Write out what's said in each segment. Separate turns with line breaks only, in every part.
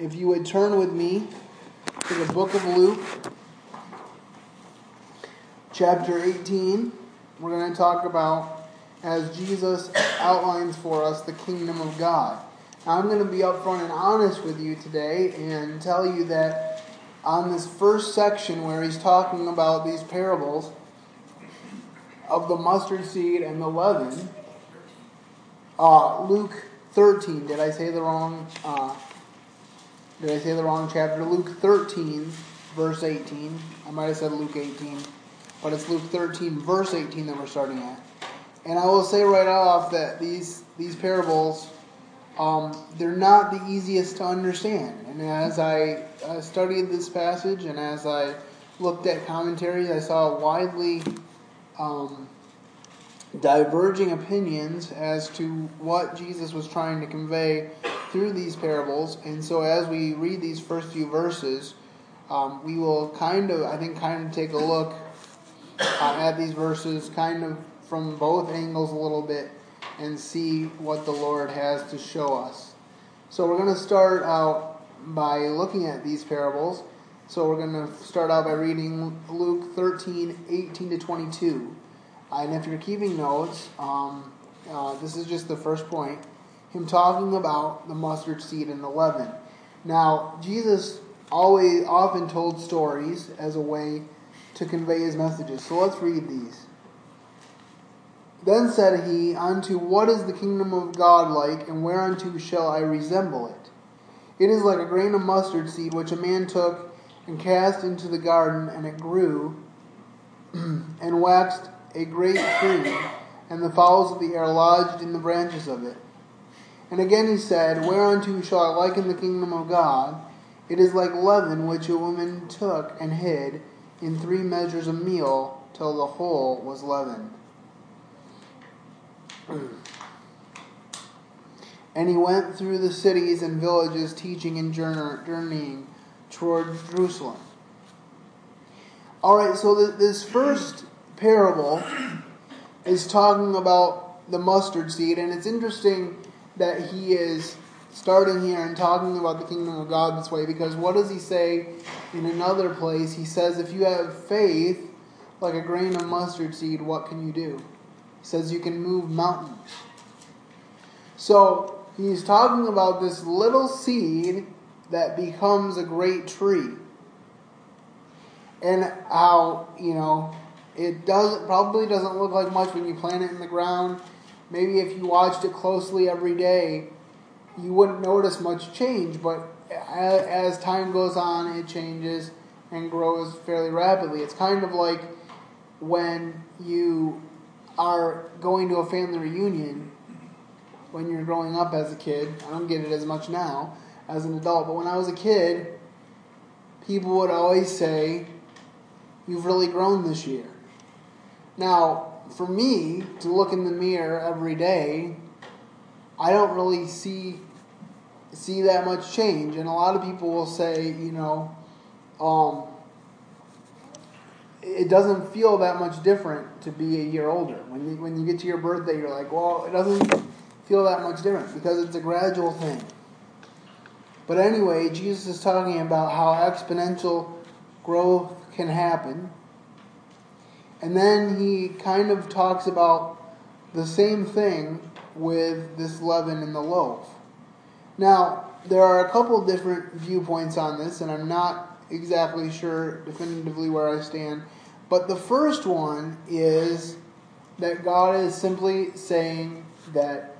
if you would turn with me to the book of Luke, chapter 18, we're going to talk about as Jesus outlines for us the kingdom of God. I'm going to be upfront and honest with you today and tell you that on this first section where he's talking about these parables of the mustard seed and the leaven, uh, Luke 13. Did I say the wrong? Uh, did I say the wrong chapter? Luke 13, verse 18. I might have said Luke 18, but it's Luke 13, verse 18 that we're starting at. And I will say right off that these these parables, um, they're not the easiest to understand. And as I uh, studied this passage and as I looked at commentaries, I saw widely um, diverging opinions as to what Jesus was trying to convey through these parables. And so, as we read these first few verses, um, we will kind of, I think, kind of take a look uh, at these verses, kind of from both angles a little bit, and see what the Lord has to show us. So, we're going to start out by looking at these parables. So, we're going to start out by reading Luke 13 18 to 22. And if you're keeping notes, um, uh, this is just the first point. Him talking about the mustard seed and the leaven. Now, Jesus always often told stories as a way to convey his messages. So let's read these. Then said he, Unto what is the kingdom of God like, and whereunto shall I resemble it? It is like a grain of mustard seed which a man took and cast into the garden, and it grew and waxed a great tree, and the fowls of the air lodged in the branches of it. And again he said, Whereunto shall I liken the kingdom of God? It is like leaven which a woman took and hid in three measures of meal till the whole was leavened. and he went through the cities and villages, teaching and journeying toward Jerusalem. All right, so this first parable is talking about the mustard seed, and it's interesting that he is starting here and talking about the kingdom of God this way because what does he say in another place? He says, If you have faith like a grain of mustard seed, what can you do? He says, You can move mountains. So he's talking about this little seed that becomes a great tree. And how, you know, it doesn't probably doesn't look like much when you plant it in the ground. Maybe if you watched it closely every day, you wouldn't notice much change. But as time goes on, it changes and grows fairly rapidly. It's kind of like when you are going to a family reunion when you're growing up as a kid. I don't get it as much now as an adult, but when I was a kid, people would always say, You've really grown this year. Now, for me to look in the mirror every day, I don't really see see that much change. And a lot of people will say, you know, um, it doesn't feel that much different to be a year older. When you, when you get to your birthday, you're like, well, it doesn't feel that much different because it's a gradual thing. But anyway, Jesus is talking about how exponential growth can happen and then he kind of talks about the same thing with this leaven in the loaf. Now, there are a couple different viewpoints on this, and I'm not exactly sure definitively where I stand. But the first one is that God is simply saying that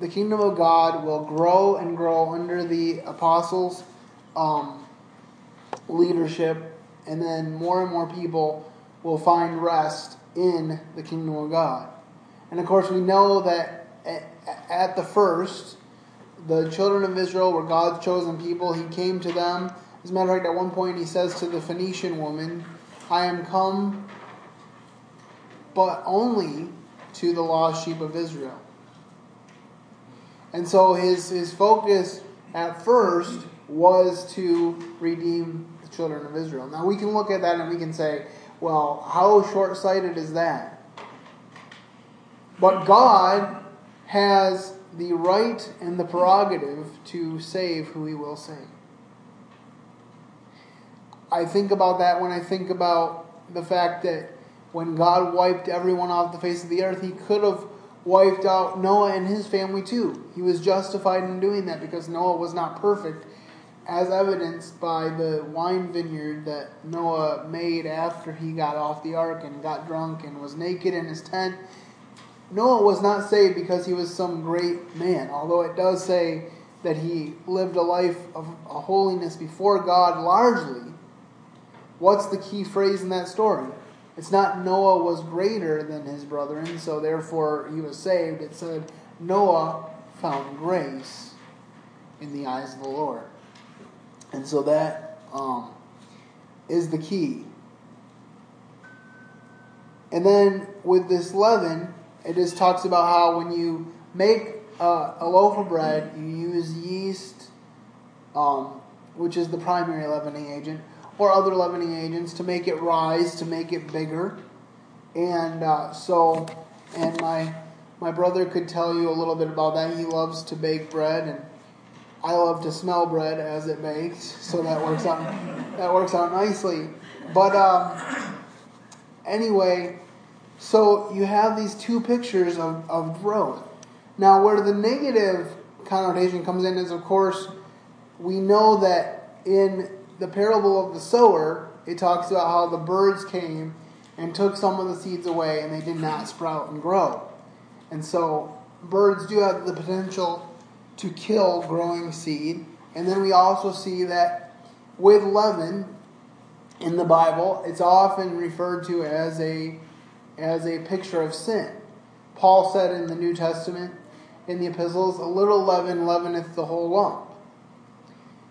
the kingdom of God will grow and grow under the apostles' um, leadership, and then more and more people will find rest in the kingdom of God. And of course, we know that at the first, the children of Israel were God's chosen people. He came to them. As a matter of fact, at one point, he says to the Phoenician woman, I am come but only to the lost sheep of Israel. And so his, his focus at first was to redeem the children of Israel. Now we can look at that and we can say, well, how short sighted is that? But God has the right and the prerogative to save who he will save. I think about that when I think about the fact that when God wiped everyone off the face of the earth, he could have wiped out Noah and his family too. He was justified in doing that because Noah was not perfect, as evidenced by the wine vineyard that Noah made after he got off the ark and got drunk and was naked in his tent. Noah was not saved because he was some great man, although it does say that he lived a life of a holiness before God largely. What's the key phrase in that story? It's not Noah was greater than his brethren, so therefore he was saved. It said Noah found grace in the eyes of the Lord. And so that um, is the key. And then with this leaven, it just talks about how when you make uh, a loaf of bread, you use yeast, um, which is the primary leavening agent or other leavening agents to make it rise, to make it bigger. And uh, so, and my my brother could tell you a little bit about that. He loves to bake bread, and I love to smell bread as it bakes. So that works out that works out nicely. But um, anyway, so you have these two pictures of, of growth. Now, where the negative connotation comes in is, of course, we know that in the parable of the sower, it talks about how the birds came and took some of the seeds away and they did not sprout and grow. And so birds do have the potential to kill growing seed. And then we also see that with leaven in the Bible, it's often referred to as a as a picture of sin. Paul said in the New Testament, in the epistles, a little leaven leaveneth the whole lump.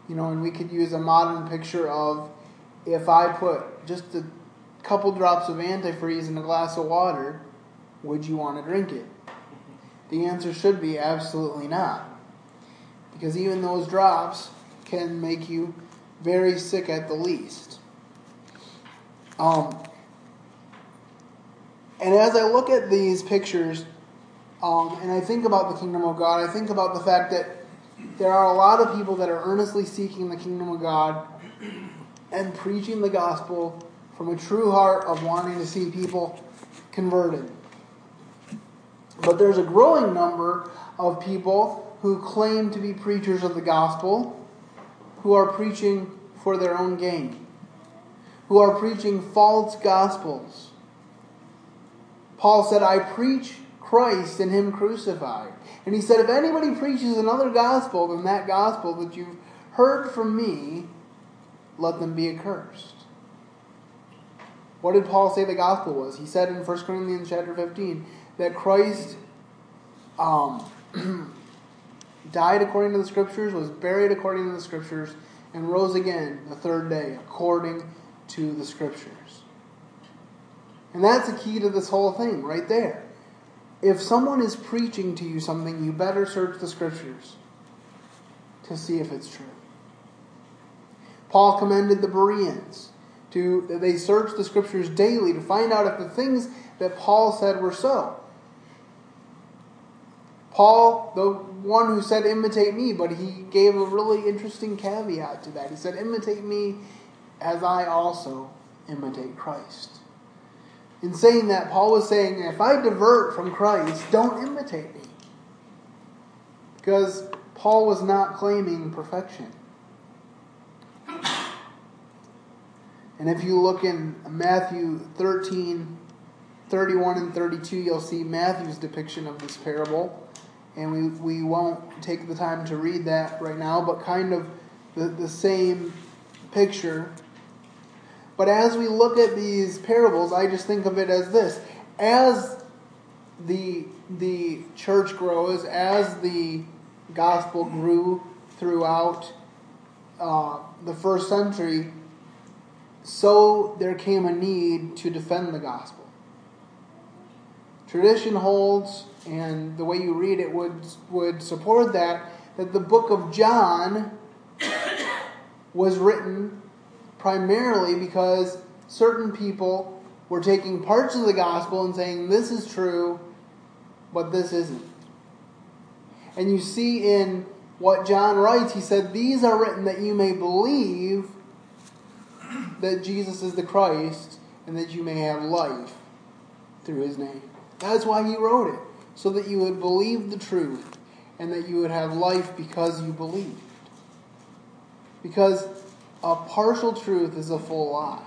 You know, and we could use a modern picture of if I put just a couple drops of antifreeze in a glass of water, would you want to drink it? The answer should be absolutely not. Because even those drops can make you very sick at the least. Um, and as I look at these pictures, um, and I think about the kingdom of God, I think about the fact that there are a lot of people that are earnestly seeking the kingdom of God and preaching the gospel from a true heart of wanting to see people converted. But there's a growing number of people who claim to be preachers of the gospel who are preaching for their own gain, who are preaching false gospels. Paul said, I preach Christ and Him crucified. And he said, If anybody preaches another gospel than that gospel that you've heard from me, let them be accursed. What did Paul say the gospel was? He said in 1 Corinthians chapter 15 that Christ um, died according to the scriptures, was buried according to the scriptures, and rose again the third day according to the scriptures. And that's the key to this whole thing right there if someone is preaching to you something, you better search the scriptures to see if it's true. Paul commended the Bereans to they searched the scriptures daily to find out if the things that Paul said were so. Paul, the one who said imitate me, but he gave a really interesting caveat to that. He said imitate me as I also imitate Christ. In saying that, Paul was saying, if I divert from Christ, don't imitate me. Because Paul was not claiming perfection. And if you look in Matthew 13, 31 and 32, you'll see Matthew's depiction of this parable. And we, we won't take the time to read that right now, but kind of the, the same picture but as we look at these parables, I just think of it as this. As the, the church grows, as the gospel grew throughout uh, the first century, so there came a need to defend the gospel. Tradition holds, and the way you read it would, would support that, that the book of John was written primarily because certain people were taking parts of the gospel and saying this is true, but this isn't. And you see in what John writes, he said, These are written that you may believe that Jesus is the Christ and that you may have life through his name. That's why he wrote it, so that you would believe the truth and that you would have life because you believed. Because a partial truth is a full lie.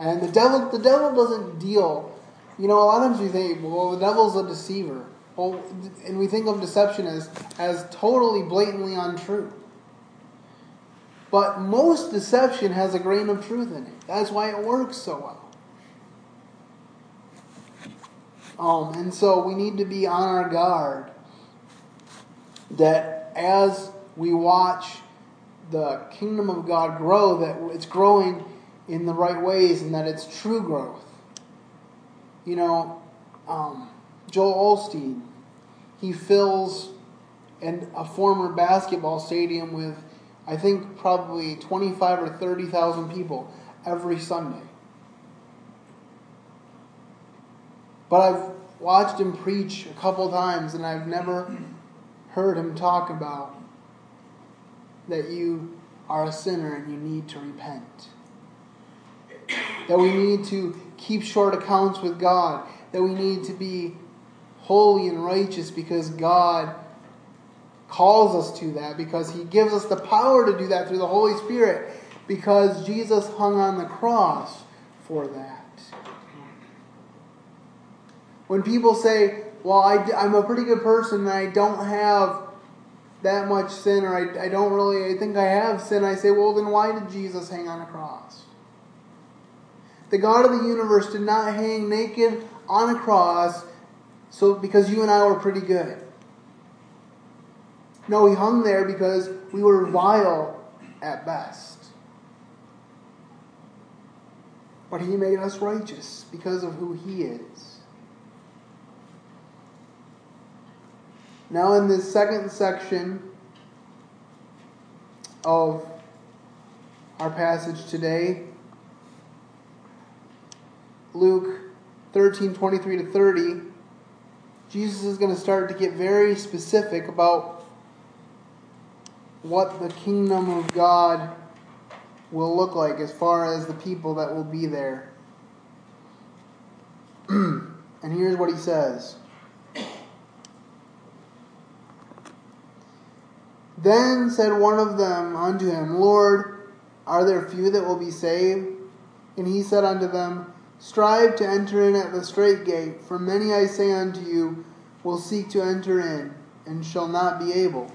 And the devil the devil doesn't deal you know, a lot of times we think, well, the devil's a deceiver. Well, and we think of deception as, as totally blatantly untrue. But most deception has a grain of truth in it. That's why it works so well. Um, and so we need to be on our guard that as we watch the kingdom of God grow, that it's growing in the right ways and that it's true growth. You know, um, Joel Osteen, he fills an, a former basketball stadium with, I think, probably 25 or 30,000 people every Sunday. But I've watched him preach a couple times and I've never heard him talk about that you are a sinner and you need to repent. That we need to keep short accounts with God. That we need to be holy and righteous because God calls us to that, because He gives us the power to do that through the Holy Spirit, because Jesus hung on the cross for that. When people say, Well, I, am a pretty good person and I don't have that much sin, or I, I don't really, I think I have sin, I say, Well, then why did Jesus hang on a cross? The God of the universe did not hang naked on a cross so because you and I were pretty good. No, he hung there because we were vile at best. But he made us righteous because of who he is. Now, in this second section of our passage today, Luke 13 23 to 30, Jesus is going to start to get very specific about what the kingdom of God will look like as far as the people that will be there. and here's what he says. Then said one of them unto him, Lord, are there few that will be saved? And he said unto them, Strive to enter in at the strait gate, for many, I say unto you, will seek to enter in, and shall not be able.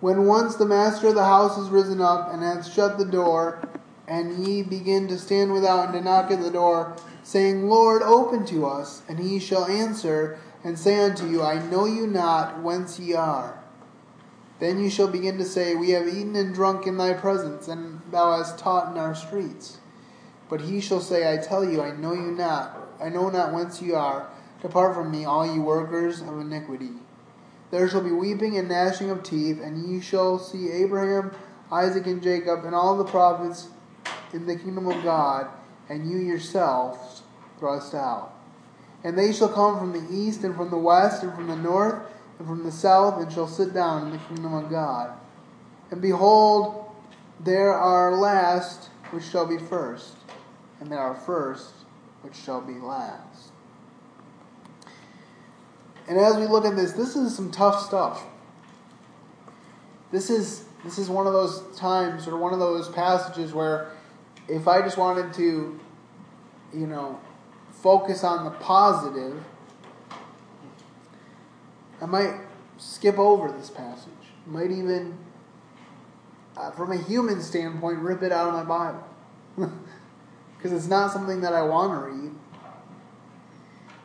When once the master of the house is risen up, and hath shut the door, and ye begin to stand without and to knock at the door, saying, Lord, open to us, and he shall answer, and say unto you, I know you not whence ye are. Then you shall begin to say, We have eaten and drunk in thy presence, and thou hast taught in our streets. But he shall say, I tell you, I know you not. I know not whence you are. Depart from me, all you workers of iniquity. There shall be weeping and gnashing of teeth, and ye shall see Abraham, Isaac, and Jacob, and all the prophets in the kingdom of God, and you yourselves thrust out. And they shall come from the east, and from the west, and from the north, and from the south, and shall sit down in the kingdom of God. And behold, there are last which shall be first and there are first which shall be last. And as we look at this, this is some tough stuff. This is this is one of those times or one of those passages where if I just wanted to, you know, focus on the positive, I might skip over this passage. I might even, uh, from a human standpoint, rip it out of my Bible. because it's not something that I want to read.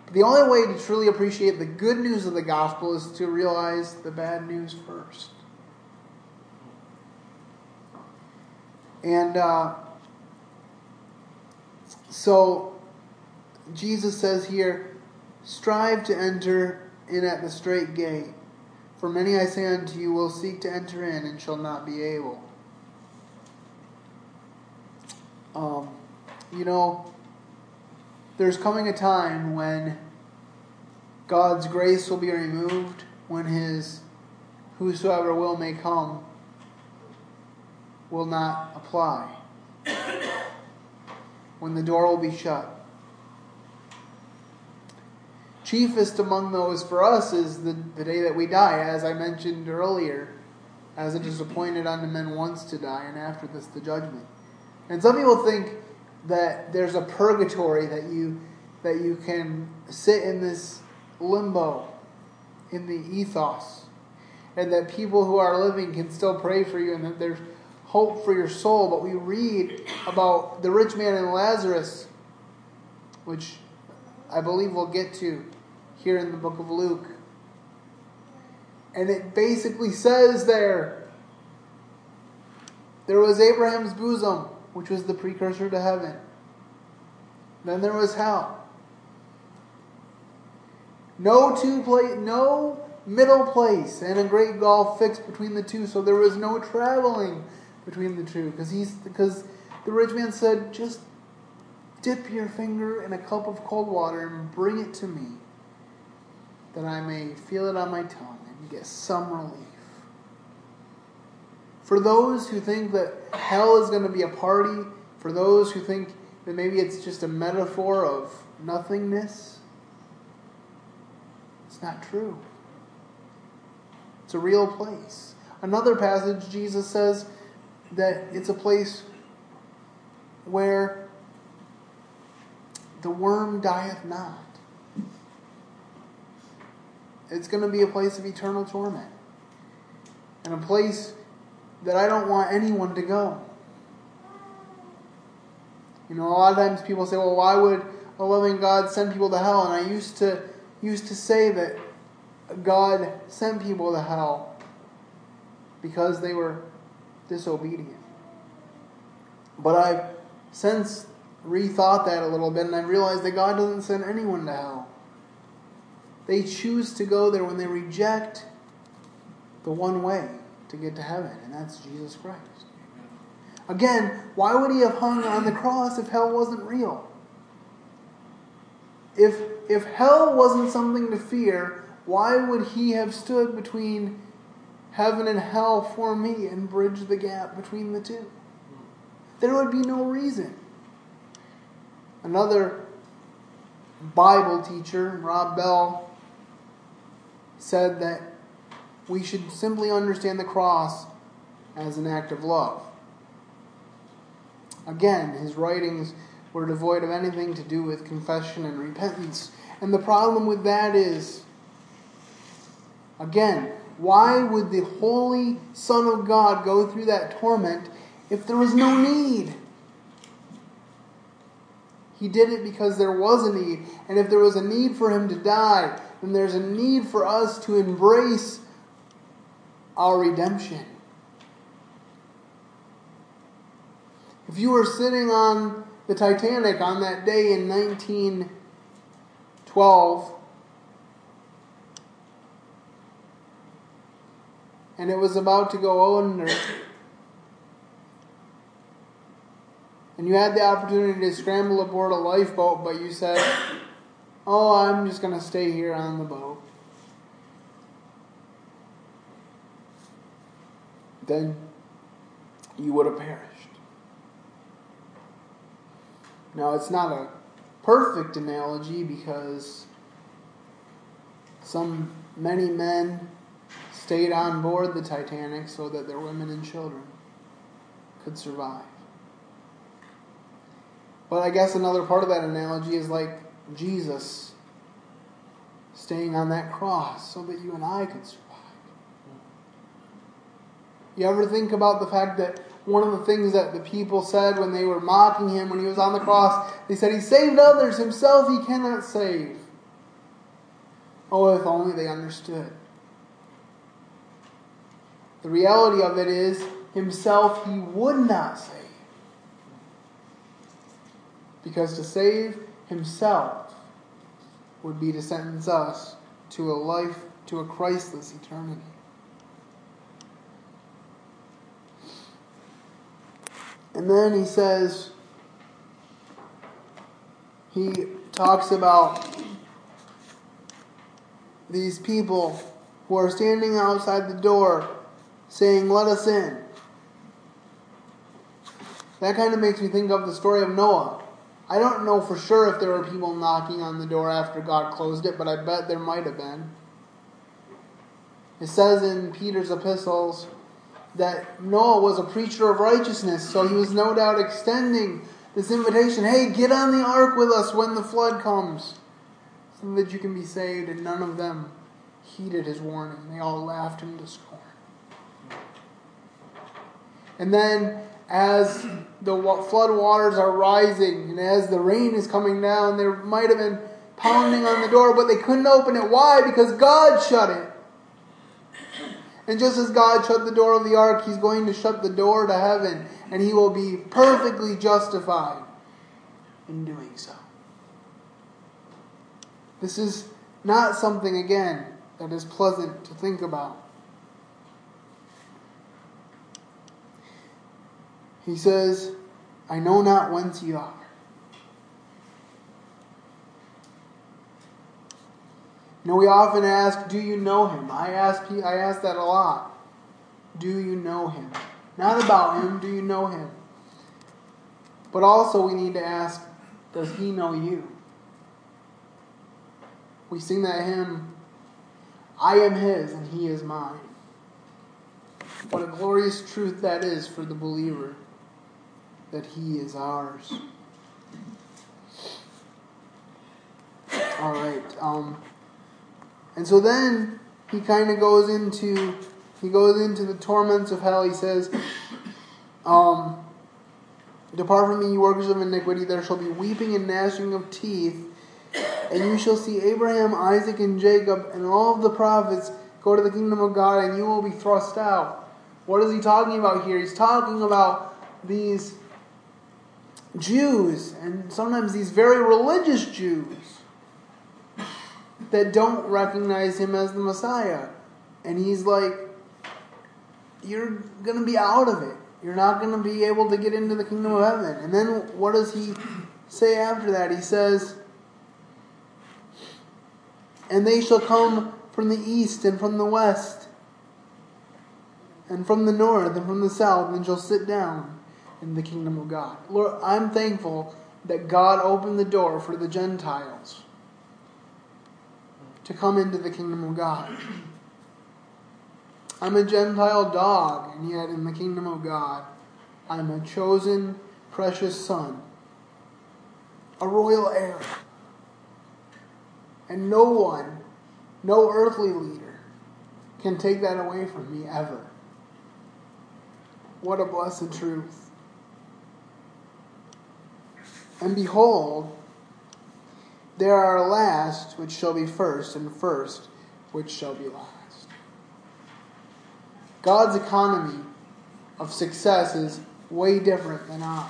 But the only way to truly appreciate the good news of the gospel is to realize the bad news first. And uh, so Jesus says here, strive to enter in at the strait gate. For many, I say unto you, will seek to enter in and shall not be able. Um, you know, there's coming a time when God's grace will be removed when his whosoever will may come will not apply. When the door will be shut. Chiefest among those for us is the, the day that we die, as I mentioned earlier, as it is appointed unto men once to die, and after this the judgment. And some people think that there's a purgatory that you that you can sit in this limbo in the ethos and that people who are living can still pray for you and that there's hope for your soul but we read about the rich man and Lazarus which I believe we'll get to here in the book of Luke. And it basically says there there was Abraham's bosom which was the precursor to heaven. Then there was hell. No two place, no middle place, and a great gulf fixed between the two. So there was no traveling between the two, because he's because the rich man said, just dip your finger in a cup of cold water and bring it to me, that I may feel it on my tongue and get some relief. For those who think that hell is going to be a party, for those who think that maybe it's just a metaphor of nothingness it's not true. It's a real place. Another passage, Jesus says that it's a place where the worm dieth not. It's going to be a place of eternal torment. And a place that I don't want anyone to go. You know, a lot of times people say, well, why would a loving God send people to hell? And I used to used to say that God sent people to hell because they were disobedient. But I've since rethought that a little bit and I've realized that God doesn't send anyone to hell. They choose to go there when they reject the one way to get to heaven, and that's Jesus Christ. Again, why would he have hung on the cross if hell wasn't real? If, if hell wasn't something to fear, why would he have stood between heaven and hell for me and bridged the gap between the two? There would be no reason. Another Bible teacher, Rob Bell, said that we should simply understand the cross as an act of love. Again, his writings were devoid of anything to do with confession and repentance. And the problem with that is, again, why would the Holy Son of God go through that torment if there was no need? He did it because there was a need. And if there was a need for him to die, then there's a need for us to embrace our redemption. If you were sitting on the Titanic on that day in 1912. And it was about to go under. And you had the opportunity to scramble aboard a lifeboat, but you said, Oh, I'm just going to stay here on the boat. Then you would have perished. Now, it's not a perfect analogy because some many men stayed on board the Titanic so that their women and children could survive. But I guess another part of that analogy is like Jesus staying on that cross so that you and I could survive. You ever think about the fact that one of the things that the people said when they were mocking him when he was on the cross. They said, He saved others, himself he cannot save. Oh, if only they understood. The reality of it is, himself he would not save. Because to save himself would be to sentence us to a life, to a Christless eternity. And then he says, he talks about these people who are standing outside the door saying, Let us in. That kind of makes me think of the story of Noah. I don't know for sure if there were people knocking on the door after God closed it, but I bet there might have been. It says in Peter's epistles that Noah was a preacher of righteousness, so he was no doubt extending this invitation hey, get on the ark with us when the flood comes, so that you can be saved. And none of them heeded his warning, they all laughed him to scorn. And then, as the flood waters are rising and as the rain is coming down, there might have been pounding on the door, but they couldn't open it. Why? Because God shut it. And just as God shut the door of the ark, He's going to shut the door to heaven, and He will be perfectly justified in doing so. This is not something, again, that is pleasant to think about. He says, I know not whence you are. You know, we often ask, Do you know him? I ask, I ask that a lot. Do you know him? Not about him, do you know him? But also, we need to ask, Does he know you? We sing that hymn, I am his and he is mine. What a glorious truth that is for the believer, that he is ours. All right. Um, and so then he kind of goes into he goes into the torments of hell. He says, um, "Depart from me, you workers of iniquity. There shall be weeping and gnashing of teeth, and you shall see Abraham, Isaac, and Jacob, and all of the prophets go to the kingdom of God, and you will be thrust out." What is he talking about here? He's talking about these Jews, and sometimes these very religious Jews that don't recognize him as the Messiah. And he's like, You're going to be out of it. You're not going to be able to get into the kingdom of heaven. And then what does he say after that? He says, And they shall come from the east and from the west, and from the north and from the south, and shall sit down in the kingdom of God. Lord, I'm thankful that God opened the door for the Gentiles to come into the kingdom of God. I'm a Gentile dog, and yet in the kingdom of God, I'm a chosen, precious son, a royal heir. And no one, no earthly leader, can take that away from me ever. What a blessed truth. And behold, there are last which shall be first, and first which shall be last. God's economy of success is way different than ours.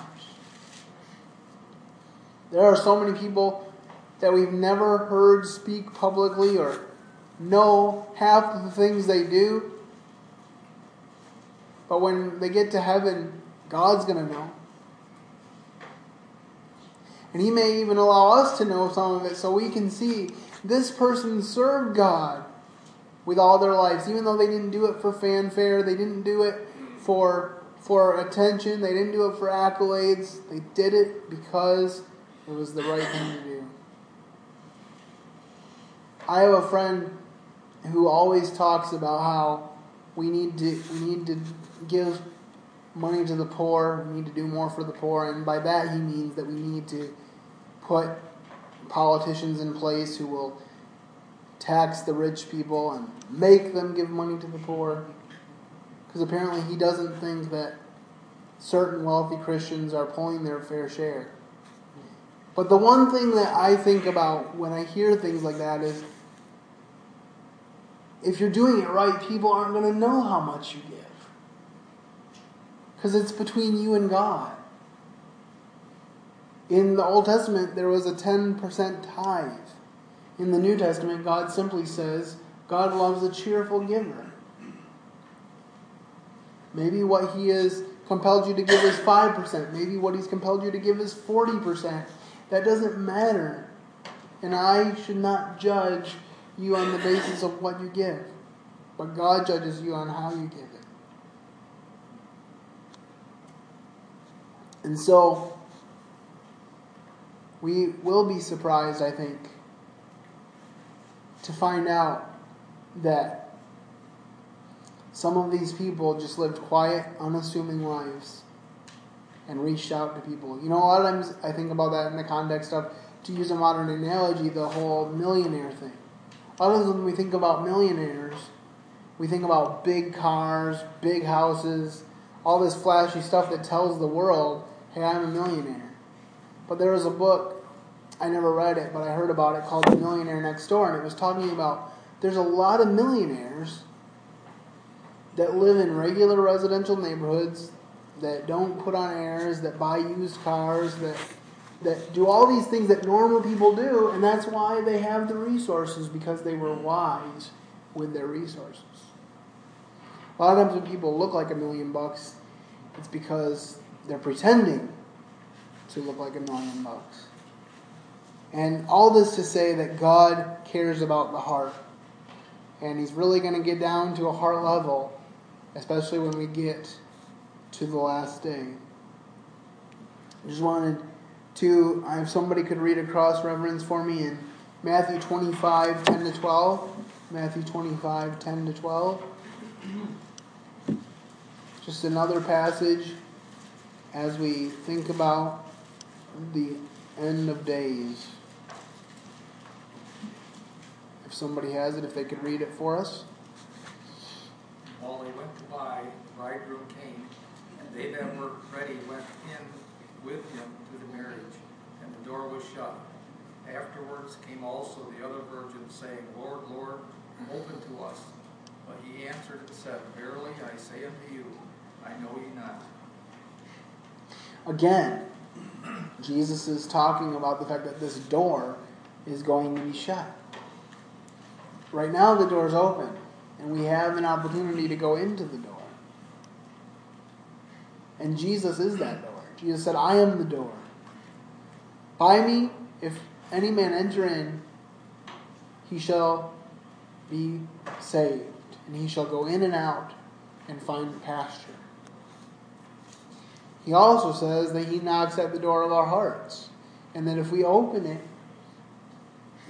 There are so many people that we've never heard speak publicly or know half of the things they do. But when they get to heaven, God's going to know. And He may even allow us to know some of it so we can see this person served God with all their lives, even though they didn't do it for fanfare, they didn't do it for, for attention, they didn't do it for accolades. They did it because it was the right thing to do. I have a friend who always talks about how we need to we need to give money to the poor, we need to do more for the poor, and by that he means that we need to put politicians in place who will tax the rich people and make them give money to the poor. Because apparently he doesn't think that certain wealthy Christians are pulling their fair share. But the one thing that I think about when I hear things like that is if you're doing it right, people aren't going to know how much you give. Because it's between you and God. In the Old Testament, there was a 10% tithe. In the New Testament, God simply says, God loves a cheerful giver. Maybe what He has compelled you to give is 5%. Maybe what He's compelled you to give is 40%. That doesn't matter. And I should not judge you on the basis of what you give, but God judges you on how you give it. And so, we will be surprised, I think, to find out that some of these people just lived quiet, unassuming lives and reached out to people. You know, a lot of times I think about that in the context of, to use a modern analogy, the whole millionaire thing. A lot of times when we think about millionaires, we think about big cars, big houses, all this flashy stuff that tells the world, hey, I'm a millionaire. But there was a book, I never read it, but I heard about it called The Millionaire Next Door, and it was talking about there's a lot of millionaires that live in regular residential neighborhoods that don't put on airs, that buy used cars, that that do all these things that normal people do, and that's why they have the resources because they were wise with their resources. A lot of times when people look like a million bucks, it's because they're pretending to look like a million bucks. And all this to say that God cares about the heart. And He's really going to get down to a heart level, especially when we get to the last day. I just wanted to, if somebody could read a cross reference for me in Matthew 25, 10 to 12. Matthew 25, 10 to 12. Just another passage as we think about the end of days. If somebody has it, if they could read it for us.
While they went to buy, the bridegroom came, and they that were ready went in with him to the marriage, and the door was shut. Afterwards came also the other virgins, saying, Lord, Lord, open to us. But he answered and said, Verily I say unto you, I know you not.
Again, Jesus is talking about the fact that this door is going to be shut. Right now, the door is open, and we have an opportunity to go into the door. And Jesus is that door. Jesus said, I am the door. By me, if any man enter in, he shall be saved, and he shall go in and out and find pasture. He also says that he knocks at the door of our hearts, and that if we open it,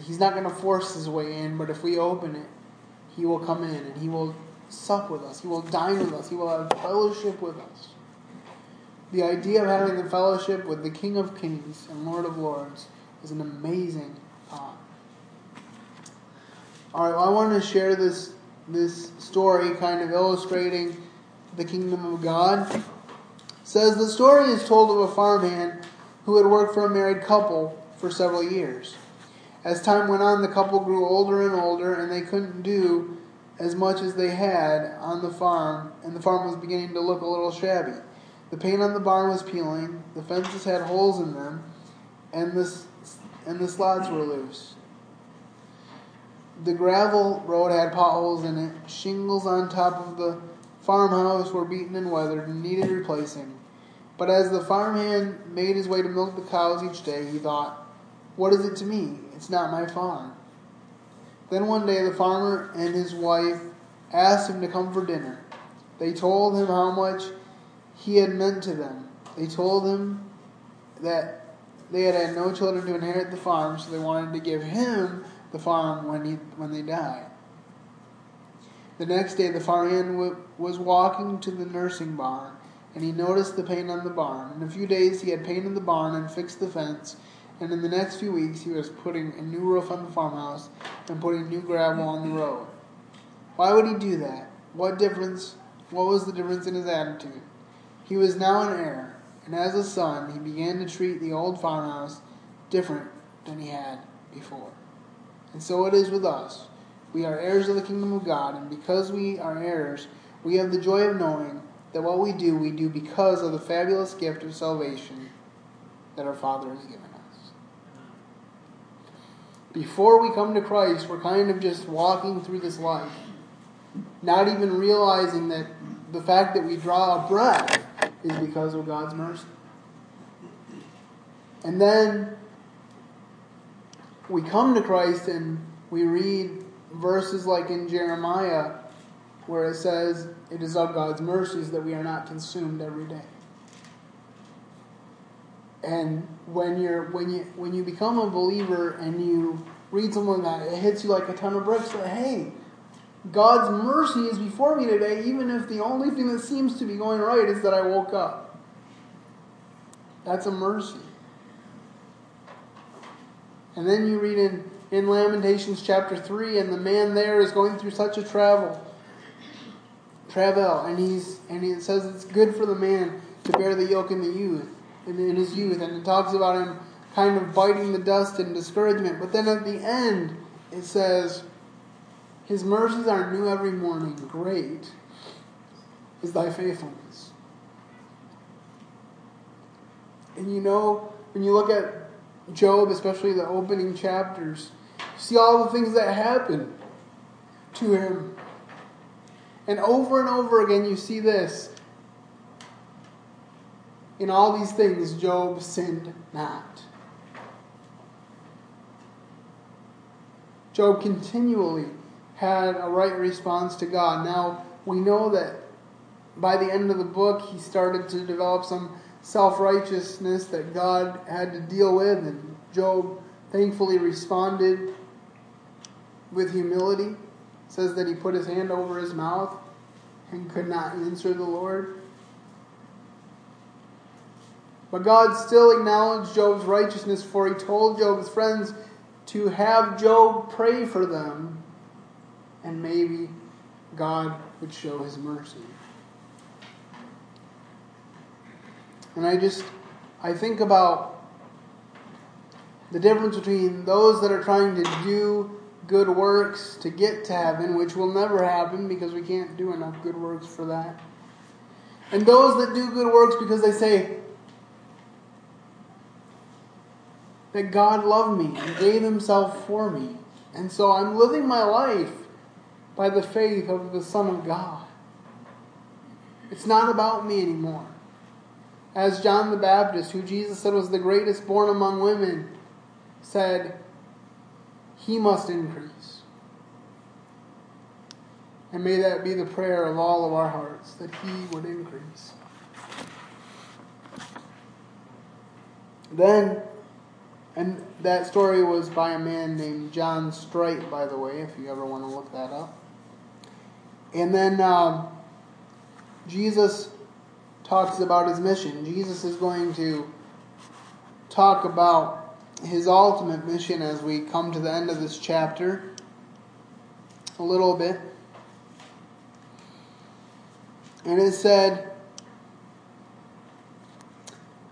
he's not going to force his way in, but if we open it, he will come in and he will sup with us, he will dine with us, he will have fellowship with us. The idea of having the fellowship with the King of Kings and Lord of Lords is an amazing thought. All right, well, I wanted to share this this story, kind of illustrating the kingdom of God. Says the story is told of a farmhand who had worked for a married couple for several years. As time went on, the couple grew older and older, and they couldn't do as much as they had on the farm, and the farm was beginning to look a little shabby. The paint on the barn was peeling, the fences had holes in them, and the, and the slots were loose. The gravel road had potholes in it. Shingles on top of the farmhouse were beaten and weathered and needed replacing. But as the farmhand made his way to milk the cows each day, he thought, What is it to me? It's not my farm. Then one day the farmer and his wife asked him to come for dinner. They told him how much he had meant to them. They told him that they had had no children to inherit the farm, so they wanted to give him the farm when he when they died. The next day, the farmhand w- was walking to the nursing barn, and he noticed the paint on the barn. In a few days, he had painted the barn and fixed the fence, and in the next few weeks, he was putting a new roof on the farmhouse and putting new gravel on the road. Why would he do that? What difference? What was the difference in his attitude? He was now an heir, and as a son, he began to treat the old farmhouse different than he had before. And so it is with us. We are heirs of the kingdom of God, and because we are heirs, we have the joy of knowing that what we do, we do because of the fabulous gift of salvation that our Father has given us. Before we come to Christ, we're kind of just walking through this life, not even realizing that the fact that we draw a breath is because of God's mercy. And then we come to Christ and we read verses like in Jeremiah where it says, It is of God's mercies that we are not consumed every day. And when you're when you when you become a believer and you read something like that, it hits you like a ton of bricks that hey, God's mercy is before me today, even if the only thing that seems to be going right is that I woke up. That's a mercy. And then you read in, in Lamentations chapter 3, and the man there is going through such a travel. Travel, and he's and it says it's good for the man to bear the yoke in the youth, in, in his youth, and it talks about him kind of biting the dust and discouragement. But then at the end, it says, His mercies are new every morning. Great is thy faithfulness. And you know, when you look at Job, especially the opening chapters, you see all the things that happen to him. And over and over again, you see this. In all these things, Job sinned not. Job continually had a right response to God. Now, we know that by the end of the book, he started to develop some self righteousness that God had to deal with, and Job thankfully responded with humility. Says that he put his hand over his mouth and could not answer the Lord. But God still acknowledged Job's righteousness, for he told Job's friends to have Job pray for them, and maybe God would show his mercy. And I just, I think about the difference between those that are trying to do good works to get to heaven, which will never happen because we can't do enough good works for that, and those that do good works because they say, that God loved me and gave himself for me. And so I'm living my life by the faith of the Son of God. It's not about me anymore. As John the Baptist, who Jesus said was the greatest born among women, said, He must increase. And may that be the prayer of all of our hearts, that He would increase. Then and that story was by a man named John Straight, by the way, if you ever want to look that up. And then um, Jesus talks about his mission. Jesus is going to talk about his ultimate mission as we come to the end of this chapter a little bit. And it said,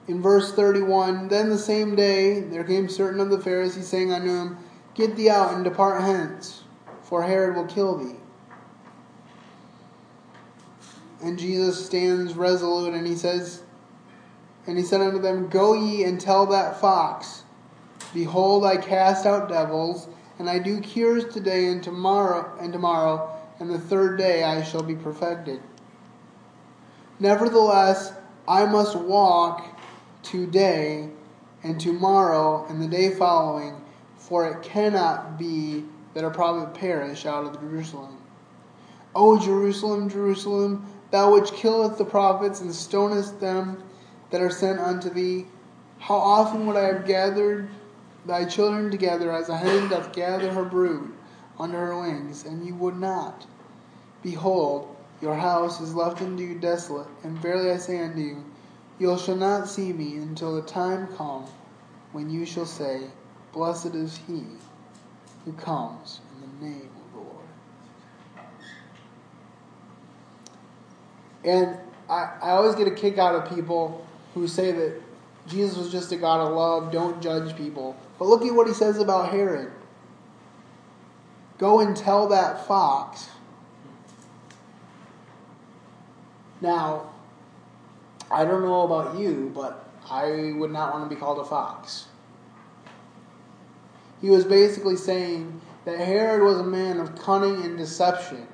in verse 31 Then the same day there came certain of the Pharisees saying unto him, Get thee out and depart hence, for Herod will kill thee. And Jesus stands resolute and he says, And he said unto them, Go ye and tell that fox, Behold, I cast out devils, and I do cures today and tomorrow and tomorrow, and the third day I shall be perfected. Nevertheless, I must walk today and tomorrow and the day following, for it cannot be that a prophet perish out of Jerusalem. O Jerusalem, Jerusalem, thou which killest the prophets and stonest them that are sent unto thee, how often would I have gathered thy children together as a hen doth gather her brood under her wings, and you would not. Behold, your house is left unto you desolate, and verily I say unto you, you shall not see me until the time come when you shall say, Blessed is he who comes in the name of the Lord. And I, I always get a kick out of people who say that Jesus was just a God of love, don't judge people. But look at what he says about Herod. Go and tell that fox. Now, I don't know about you, but I would not want to be called a fox. He was basically saying that Herod was a man of cunning and deception.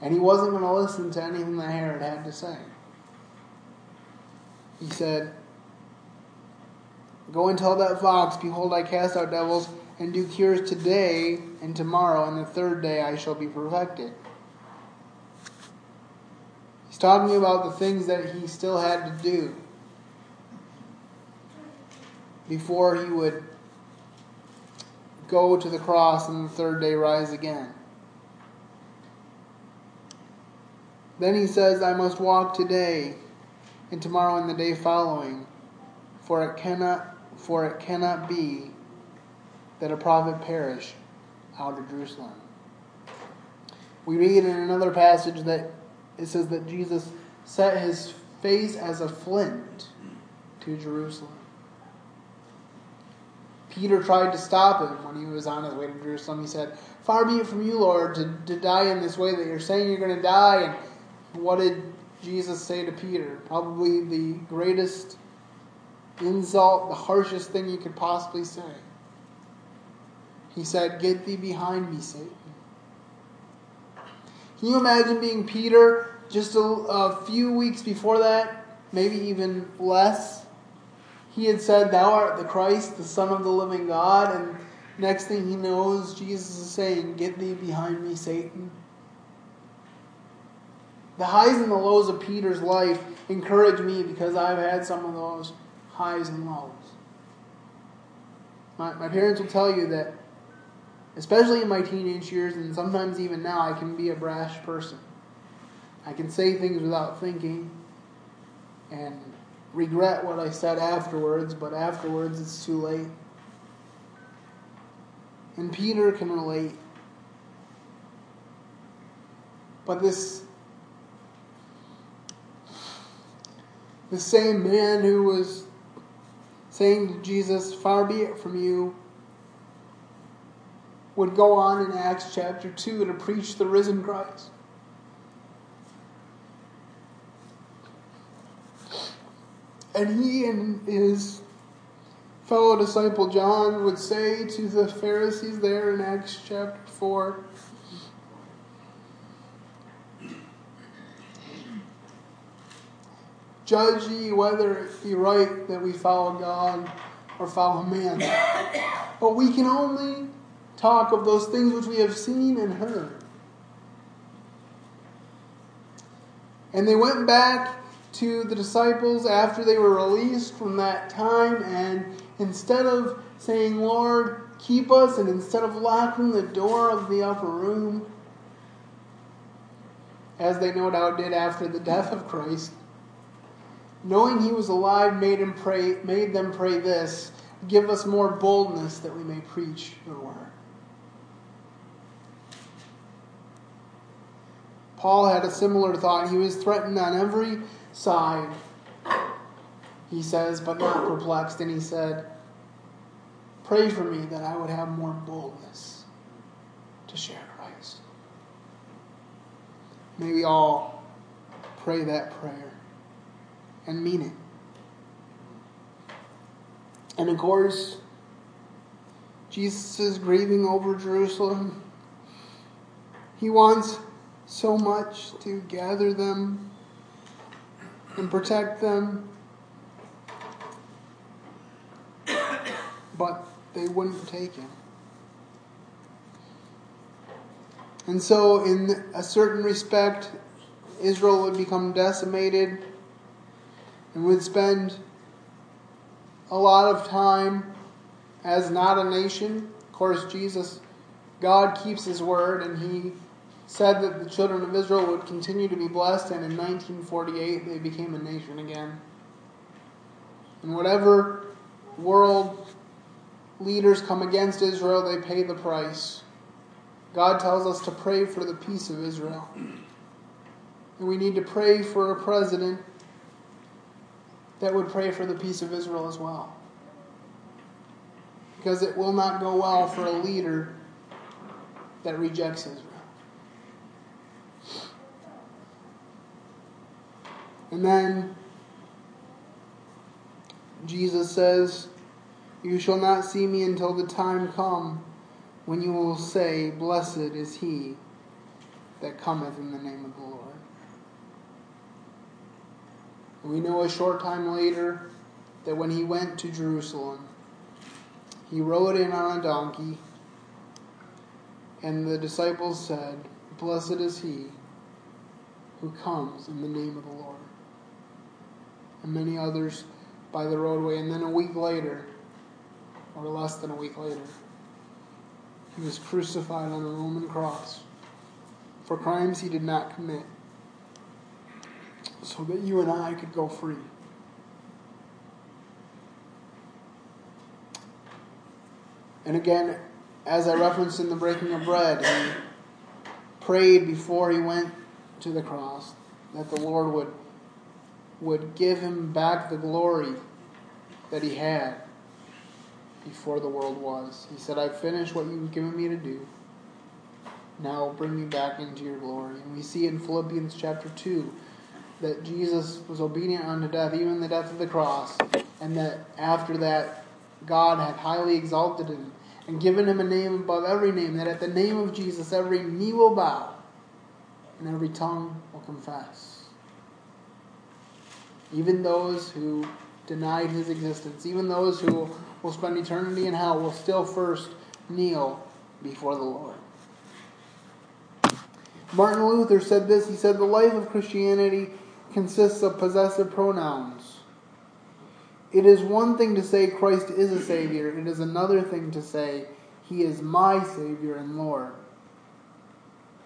And he wasn't going to listen to anything that Herod had to say. He said, Go and tell that fox, Behold, I cast out devils, and do cures today and tomorrow, and the third day I shall be perfected. He's talking about the things that he still had to do before he would go to the cross and the third day rise again. Then he says, I must walk today and tomorrow and the day following, for it cannot for it cannot be that a prophet perish out of Jerusalem. We read in another passage that it says that Jesus set his face as a flint to Jerusalem. Peter tried to stop him when he was on his way to Jerusalem. He said, Far be it from you, Lord, to, to die in this way that you're saying you're going to die. And what did Jesus say to Peter? Probably the greatest insult, the harshest thing you could possibly say. He said, Get thee behind me, Satan. Can you imagine being Peter just a, a few weeks before that? Maybe even less. He had said, Thou art the Christ, the Son of the living God. And next thing he knows, Jesus is saying, Get thee behind me, Satan. The highs and the lows of Peter's life encourage me because I've had some of those highs and lows. My, my parents will tell you that, especially in my teenage years, and sometimes even now, I can be a brash person. I can say things without thinking and regret what I said afterwards, but afterwards it's too late. And Peter can relate. But this the same man who was saying to Jesus, Far be it from you, would go on in Acts chapter 2 to preach the risen Christ. And he and his fellow disciple John would say to the Pharisees there in Acts chapter 4 Judge ye whether it be right that we follow God or follow man. But we can only talk of those things which we have seen and heard. And they went back to the disciples after they were released from that time, and instead of saying, Lord, keep us, and instead of locking the door of the upper room, as they no doubt did after the death of Christ, knowing he was alive made him pray made them pray this give us more boldness that we may preach your word. Paul had a similar thought. He was threatened on every side he says but not perplexed. And he said pray for me that i would have more boldness to share christ. May we all pray that prayer and mean it. And of course, Jesus is grieving over Jerusalem. He wants so much to gather them and protect them, but they wouldn't take him. And so, in a certain respect, Israel would become decimated and would spend a lot of time as not a nation. Of course, Jesus, God keeps his word, and he said that the children of Israel would continue to be blessed, and in 1948 they became a nation again. And whatever world leaders come against Israel, they pay the price. God tells us to pray for the peace of Israel. And we need to pray for a president that would pray for the peace of Israel as well. Because it will not go well for a leader that rejects Israel. And then Jesus says, You shall not see me until the time come when you will say, Blessed is he that cometh in the name of the Lord. We know a short time later that when he went to Jerusalem, he rode in on a donkey, and the disciples said, Blessed is he who comes in the name of the Lord. And many others by the roadway. And then a week later, or less than a week later, he was crucified on a Roman cross for crimes he did not commit, so that you and I could go free. And again, as I referenced in the breaking of bread, he prayed before he went to the cross that the Lord would, would give him back the glory that he had before the world was. He said, I've finished what you've given me to do. Now bring me back into your glory. And we see in Philippians chapter 2 that Jesus was obedient unto death, even the death of the cross, and that after that, God had highly exalted him and given him a name above every name, that at the name of Jesus every knee will bow and every tongue will confess. Even those who denied his existence, even those who will spend eternity in hell, will still first kneel before the Lord. Martin Luther said this he said, The life of Christianity consists of possessive pronouns. It is one thing to say Christ is a Savior, it is another thing to say He is my Savior and Lord.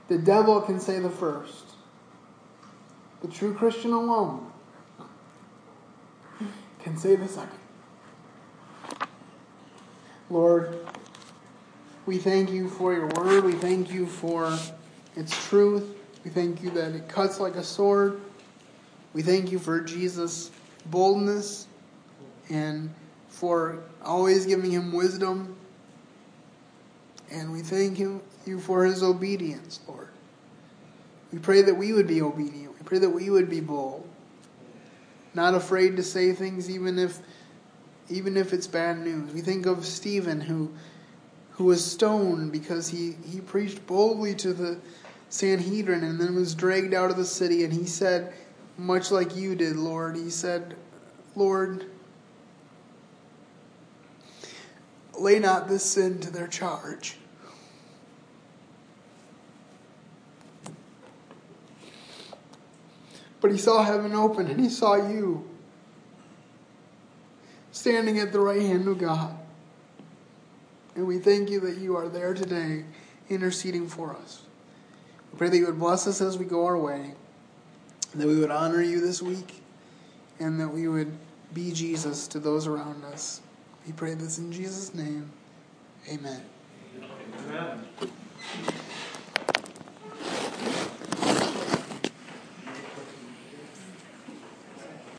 The devil can say the first, the true Christian alone can say the second. Lord, we thank you for your word. We thank you for its truth. We thank you that it cuts like a sword. We thank you for Jesus' boldness and for always giving him wisdom. And we thank you for his obedience, Lord. We pray that we would be obedient. We pray that we would be bold. Not afraid to say things even if even if it's bad news. We think of Stephen who who was stoned because he, he preached boldly to the Sanhedrin and then was dragged out of the city and he said, much like you did, Lord, he said, Lord, lay not this sin to their charge. But he saw heaven open and he saw you standing at the right hand of God. And we thank you that you are there today interceding for us. We pray that you would bless us as we go our way, that we would honor you this week, and that we would be Jesus to those around us. We pray this in Jesus' name. Amen. Amen.